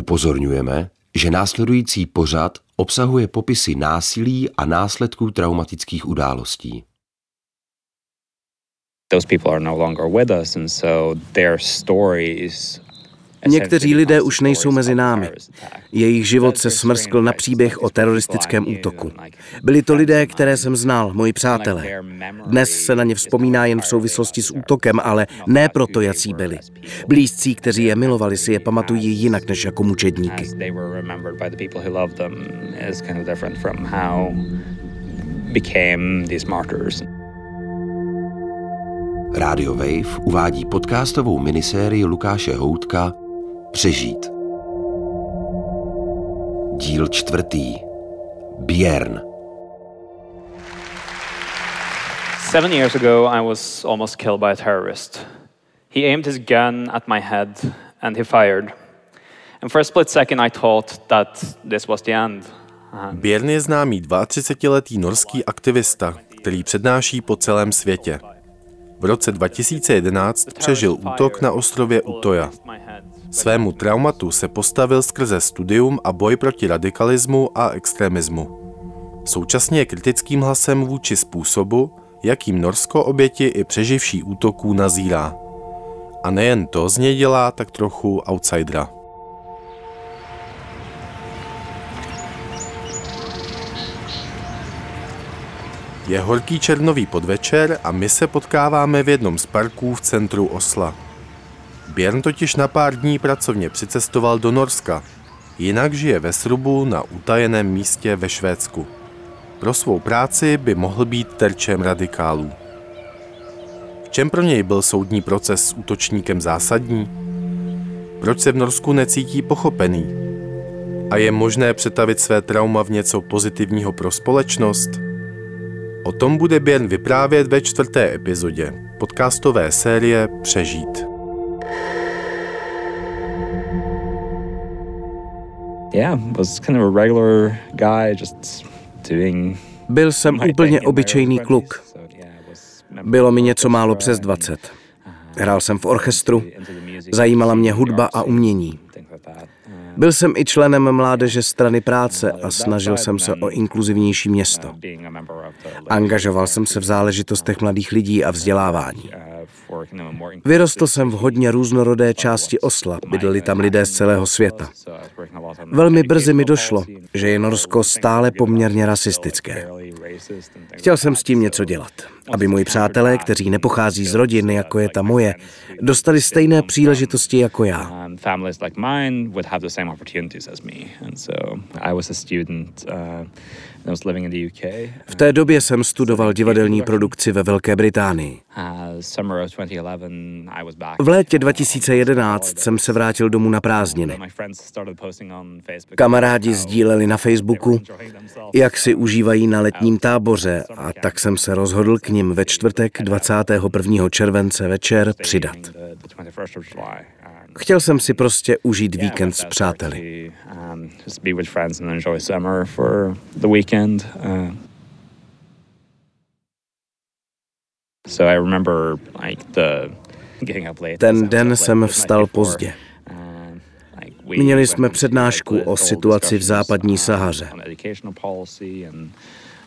Upozorňujeme, že následující pořad obsahuje popisy násilí a následků traumatických událostí. Those people are no longer with us and so their stories Někteří lidé už nejsou mezi námi. Jejich život se smrskl na příběh o teroristickém útoku. Byli to lidé, které jsem znal, moji přátelé. Dnes se na ně vzpomíná jen v souvislosti s útokem, ale ne proto, jací byli. Blízcí, kteří je milovali, si je pamatují jinak než jako mučedníky. Radio Wave uvádí podcastovou minisérii Lukáše Houtka Přežít. Díl čtvrtý. Björn. Seven years ago, I was almost killed by a terrorist. He aimed his gun at my head and he fired. And for a split second, I thought that this was the end. Björn je známý 32-letý norský aktivista, který přednáší po celém světě. V roce 2011 přežil útok na ostrově Utoja. Svému traumatu se postavil skrze studium a boj proti radikalismu a extremismu. Současně je kritickým hlasem vůči způsobu, jakým Norsko oběti i přeživší útoků nazírá. A nejen to z něj dělá tak trochu outsidera. Je horký černový podvečer a my se potkáváme v jednom z parků v centru Osla. Björn totiž na pár dní pracovně přicestoval do Norska, jinak žije ve Srubu na utajeném místě ve Švédsku. Pro svou práci by mohl být terčem radikálů. V čem pro něj byl soudní proces s útočníkem zásadní? Proč se v Norsku necítí pochopený? A je možné přetavit své trauma v něco pozitivního pro společnost? O tom bude Björn vyprávět ve čtvrté epizodě podcastové série Přežít. Yeah, was kind of a regular guy just doing Byl jsem úplně obyčejný kluk. Bylo mi něco málo přes 20. Hrál jsem v orchestru, zajímala mě hudba a umění. Byl jsem i členem mládeže strany práce a snažil jsem se o inkluzivnější město. Angažoval jsem se v záležitostech mladých lidí a vzdělávání. Vyrostl jsem v hodně různorodé části Osla, bydleli tam lidé z celého světa. Velmi brzy mi došlo, že je Norsko stále poměrně rasistické. Chtěl jsem s tím něco dělat, aby moji přátelé, kteří nepochází z rodiny, jako je ta moje, dostali stejné příležitosti jako já. V té době jsem studoval divadelní produkci ve Velké Británii. V létě 2011 jsem se vrátil domů na prázdniny. Kamarádi sdíleli na Facebooku, jak si užívají na letním táboře a tak jsem se rozhodl k nim ve čtvrtek 21. července večer přidat. Chtěl jsem si prostě užít víkend s přáteli. Ten den jsem vstal pozdě. Měli jsme přednášku o situaci v západní Sahaře.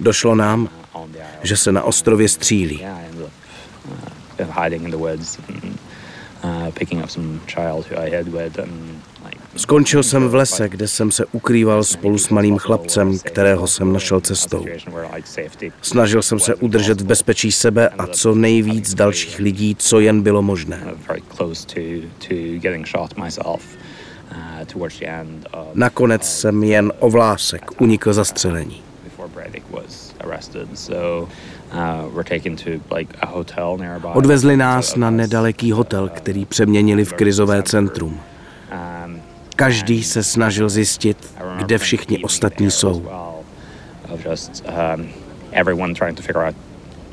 Došlo nám, že se na ostrově střílí. Skončil jsem v lese, kde jsem se ukrýval spolu s malým chlapcem, kterého jsem našel cestou. Snažil jsem se udržet v bezpečí sebe a co nejvíc dalších lidí, co jen bylo možné. Nakonec jsem jen o vlásek unikl zastřelení. Odvezli nás na nedaleký hotel, který přeměnili v krizové centrum. Každý se snažil zjistit, kde všichni ostatní jsou.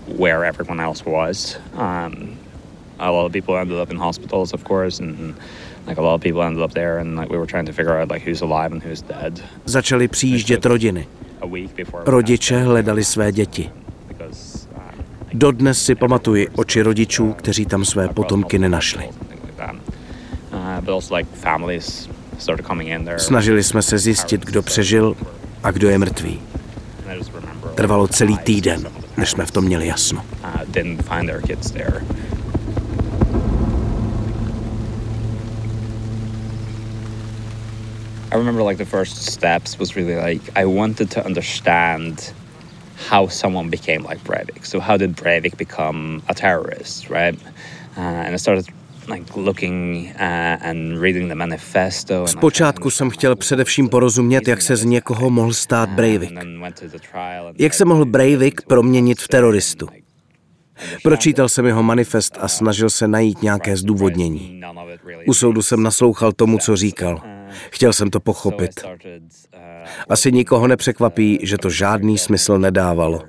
where everyone else was. Um, a lot of people ended up in hospitals, of course, and like a lot of people ended up there, and like we were trying to figure out like who's alive and who's dead. Začaly přijíždět rodiny. Rodiče hledali své děti. Dodnes si pamatuji oči rodičů, kteří tam své potomky nenašli. Snažili jsme se zjistit, kdo přežil a kdo je mrtvý. Trvalo celý týden, než jsme v tom měli jasno. I remember like the first steps was really like I wanted to understand how someone became like Breivik. So how did Breivik become a terrorist, right? Uh, and I started uh, Zpočátku jsem chtěl především porozumět, jak se z někoho mohl stát Breivik. Jak se mohl Breivik proměnit v teroristu. Pročítal jsem jeho manifest a snažil se najít nějaké zdůvodnění. U soudu jsem naslouchal tomu, co říkal. Chtěl jsem to pochopit. Asi nikoho nepřekvapí, že to žádný smysl nedávalo.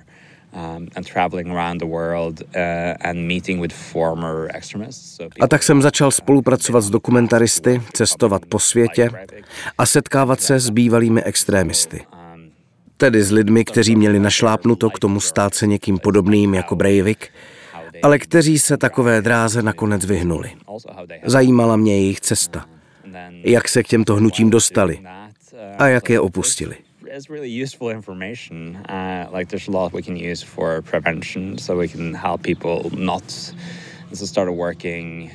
A tak jsem začal spolupracovat s dokumentaristy, cestovat po světě a setkávat se s bývalými extrémisty. Tedy s lidmi, kteří měli našlápnuto k tomu stát se někým podobným jako Breivik, ale kteří se takové dráze nakonec vyhnuli. Zajímala mě jejich cesta. Jak se k těmto hnutím dostali a jak je opustili.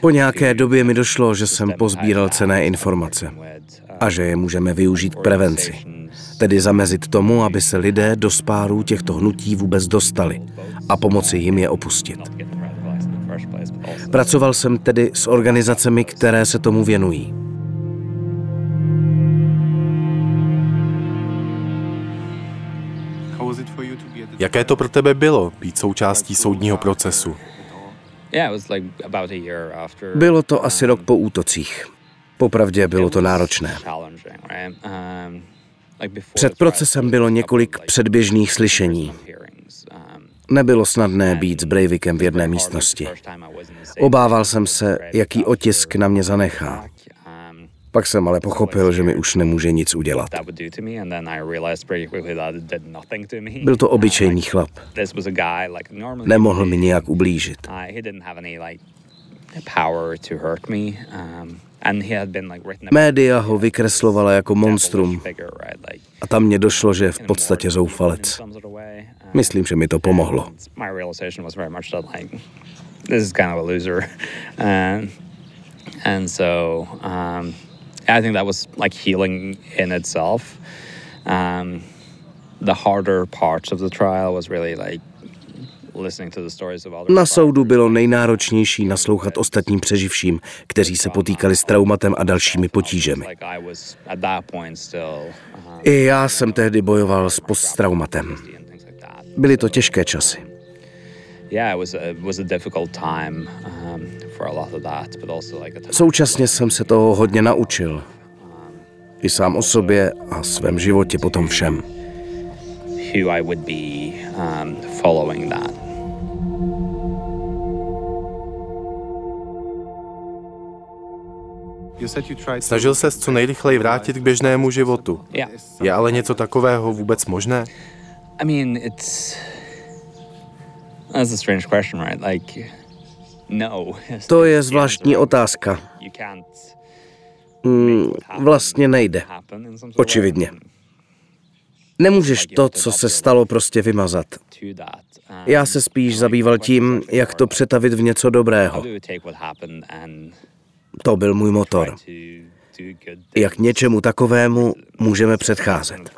Po nějaké době mi došlo, že jsem pozbíral cené informace a že je můžeme využít k prevenci tedy zamezit tomu, aby se lidé do spárů těchto hnutí vůbec dostali a pomoci jim je opustit. Pracoval jsem tedy s organizacemi, které se tomu věnují. Jaké to pro tebe bylo být součástí soudního procesu? Bylo to asi rok po útocích. Popravdě bylo to náročné. Před procesem bylo několik předběžných slyšení. Nebylo snadné být s Breivikem v jedné místnosti. Obával jsem se, jaký otisk na mě zanechá. Pak jsem ale pochopil, že mi už nemůže nic udělat. Byl to obyčejný chlap. Nemohl mi nějak ublížit. Média ho vykreslovala jako monstrum a tam mě došlo, že je v podstatě zoufalec. Myslím, že mi to pomohlo. And so um, I think that was like healing in itself. Um, the harder parts of the trial was really like na soudu bylo nejnáročnější naslouchat ostatním přeživším, kteří se potýkali s traumatem a dalšími potížemi. I já jsem tehdy bojoval s posttraumatem. Byly to těžké časy. Současně jsem se toho hodně naučil. I sám o sobě a svém životě potom všem. Who I would be um, following that. Snažil se co nejrychleji vrátit k běžnému životu. Je ale něco takového vůbec možné? To je zvláštní otázka. Mm, vlastně nejde. Očividně. Nemůžeš to, co se stalo, prostě vymazat. Já se spíš zabýval tím, jak to přetavit v něco dobrého. To byl můj motor. Jak něčemu takovému můžeme předcházet.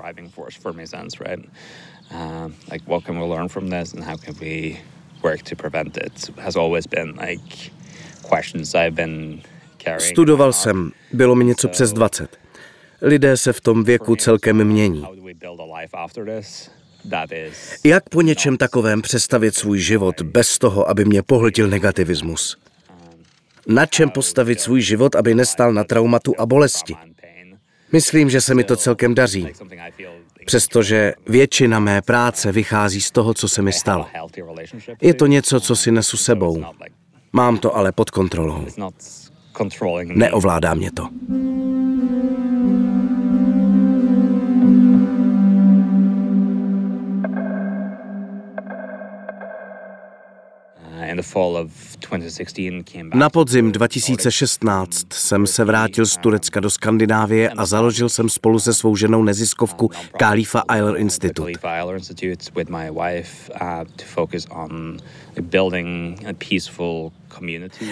Studoval jsem, bylo mi něco přes 20. Lidé se v tom věku celkem mění. Jak po něčem takovém přestavit svůj život bez toho, aby mě pohltil negativismus? Na čem postavit svůj život, aby nestál na traumatu a bolesti? Myslím, že se mi to celkem daří, přestože většina mé práce vychází z toho, co se mi stalo. Je to něco, co si nesu sebou. Mám to ale pod kontrolou. Neovládá mě to. Na podzim 2016 jsem se vrátil z Turecka do Skandinávie a založil jsem spolu se svou ženou neziskovku Khalifa Eiler Institute.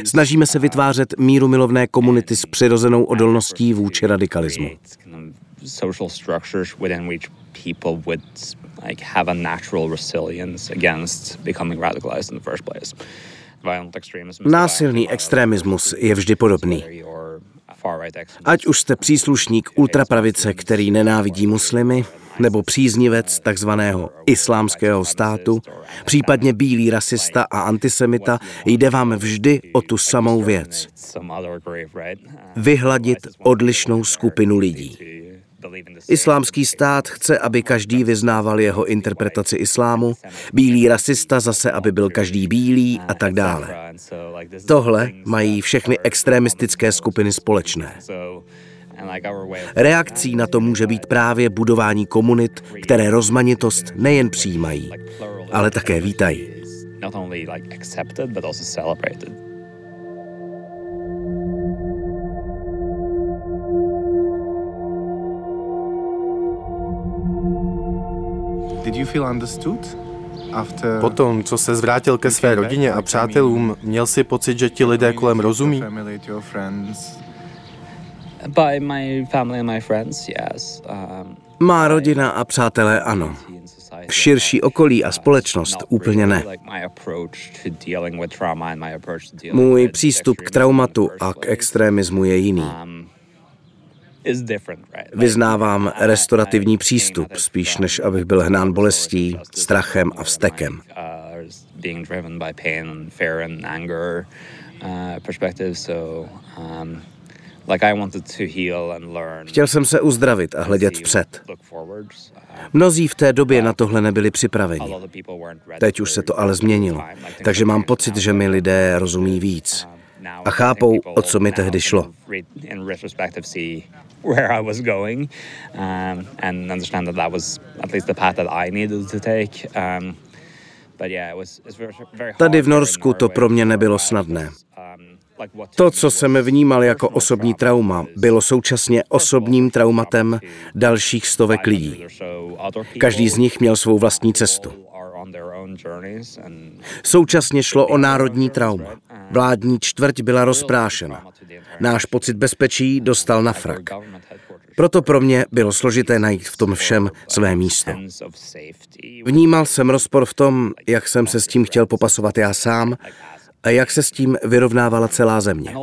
Snažíme se vytvářet míru milovné komunity s přirozenou odolností vůči radikalismu like have a natural resilience against becoming radicalized in the first place. Násilný extremismus je vždy podobný. Ať už jste příslušník ultrapravice, který nenávidí muslimy, nebo příznivec takzvaného islámského státu, případně bílý rasista a antisemita, jde vám vždy o tu samou věc. Vyhladit odlišnou skupinu lidí. Islámský stát chce, aby každý vyznával jeho interpretaci islámu, bílý rasista zase, aby byl každý bílý a tak dále. Tohle mají všechny extremistické skupiny společné. Reakcí na to může být právě budování komunit, které rozmanitost nejen přijímají, ale také vítají. Potom, co se zvrátil ke své rodině a přátelům, měl si pocit, že ti lidé kolem rozumí? Um, Má rodina a přátelé ano. Širší okolí a společnost úplně ne. Můj přístup k traumatu a k extremismu je jiný. Um, Vyznávám restaurativní přístup, spíš než abych byl hnán bolestí, strachem a vztekem. Chtěl jsem se uzdravit a hledět vpřed. Mnozí v té době na tohle nebyli připraveni. Teď už se to ale změnilo, takže mám pocit, že mi lidé rozumí víc a chápou, o co mi tehdy šlo. Tady v Norsku to pro mě nebylo snadné. Um, to, co jsem vnímal jako osobní trauma, bylo současně osobním traumatem dalších stovek lidí. Každý z nich měl svou vlastní cestu. Současně šlo o národní trauma. Vládní čtvrť byla rozprášena. Náš pocit bezpečí dostal na frak. Proto pro mě bylo složité najít v tom všem své místo. Vnímal jsem rozpor v tom, jak jsem se s tím chtěl popasovat já sám a jak se s tím vyrovnávala celá země.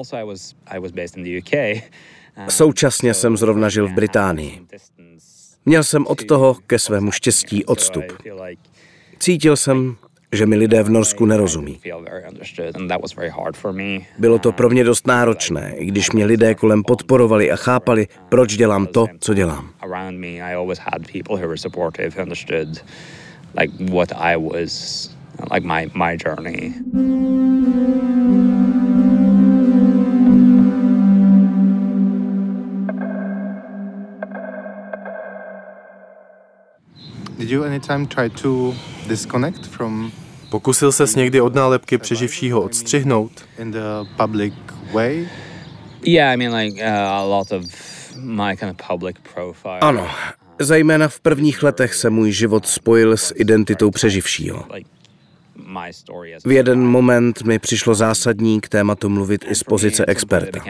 Současně jsem zrovna žil v Británii. Měl jsem od toho ke svému štěstí odstup. Cítil jsem, že mi lidé v Norsku nerozumí. Bylo to pro mě dost náročné, i když mě lidé kolem podporovali a chápali, proč dělám to, co dělám. like my my journey. Did you anytime try to disconnect from Pokusil ses někdy od nálepky přeživšího odstřihnout? In the public way? Yeah, I mean like uh, a lot of my kind of public profile. Ano, zejména v prvních letech se můj život spojil s identitou přeživšího. V jeden moment mi přišlo zásadní k tématu mluvit i z pozice experta.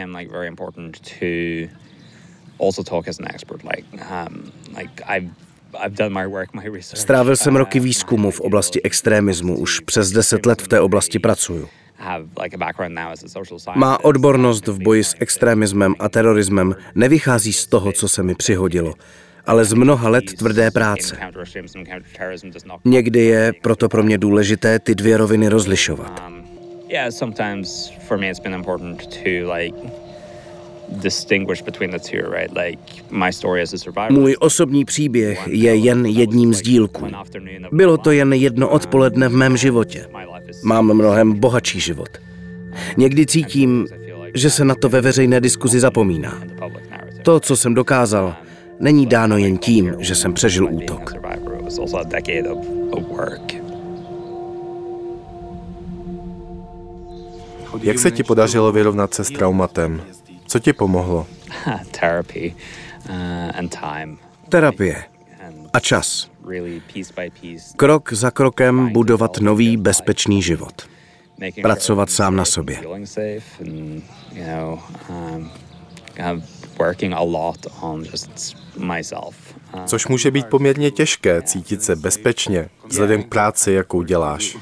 Um, Strávil jsem roky výzkumu v oblasti extremismu, už přes deset let v té oblasti pracuju. Má odbornost v boji s extremismem a terorismem nevychází z toho, co se mi přihodilo, ale z mnoha let tvrdé práce. Někdy je proto pro mě důležité ty dvě roviny rozlišovat. Můj osobní příběh je jen jedním z dílků. Bylo to jen jedno odpoledne v mém životě. Mám mnohem bohatší život. Někdy cítím, že se na to ve veřejné diskuzi zapomíná. To, co jsem dokázal, není dáno jen tím, že jsem přežil útok. Jak se ti podařilo vyrovnat se s traumatem? Co ti pomohlo? Uh, Terapie a čas. Krok za krokem budovat nový bezpečný život. Pracovat sám na sobě. Což může být poměrně těžké cítit se bezpečně vzhledem k práci, jakou děláš.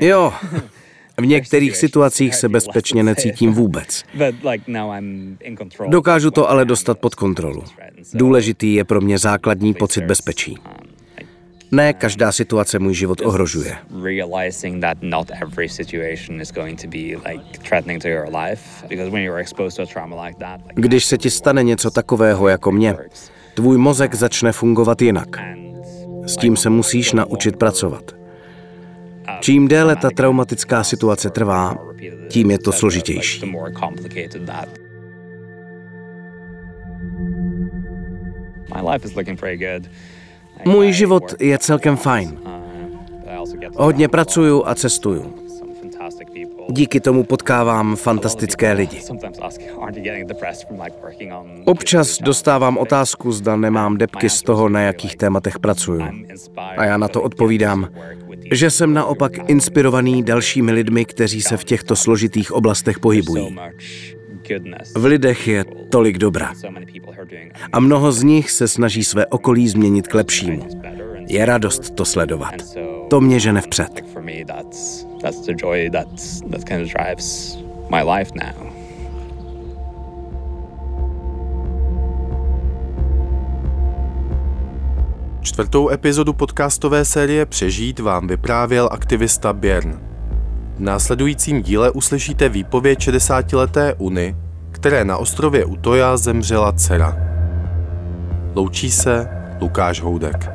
Jo, v některých situacích se bezpečně necítím vůbec. Dokážu to ale dostat pod kontrolu. Důležitý je pro mě základní pocit bezpečí. Ne každá situace můj život ohrožuje. Když se ti stane něco takového jako mě, tvůj mozek začne fungovat jinak. S tím se musíš naučit pracovat. Čím déle ta traumatická situace trvá, tím je to složitější. Můj život je celkem fajn. Hodně pracuju a cestuju. Díky tomu potkávám fantastické lidi. Občas dostávám otázku, zda nemám depky z toho, na jakých tématech pracuju. A já na to odpovídám, že jsem naopak inspirovaný dalšími lidmi, kteří se v těchto složitých oblastech pohybují. V lidech je tolik dobra. A mnoho z nich se snaží své okolí změnit k lepšímu. Je radost to sledovat. To mě žene vpřed. Čtvrtou epizodu podcastové série Přežít vám vyprávěl aktivista Björn. V následujícím díle uslyšíte výpověď 60-leté Uny, které na ostrově Utoja zemřela dcera. Loučí se Lukáš Houdek.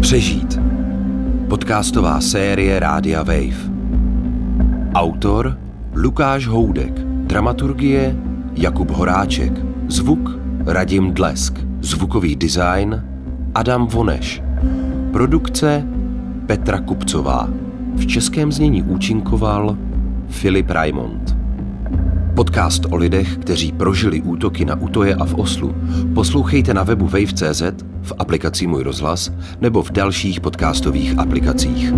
Přežít. Podcastová série Rádia Wave. Autor Lukáš Houdek. Dramaturgie Jakub Horáček. Zvuk Radim Dlesk. Zvukový design Adam Voneš. Produkce Petra Kupcová. V českém znění účinkoval Filip Raimond. Podcast o lidech, kteří prožili útoky na Utoje a v Oslu, poslouchejte na webu wave.cz, v aplikaci Můj rozhlas nebo v dalších podcastových aplikacích.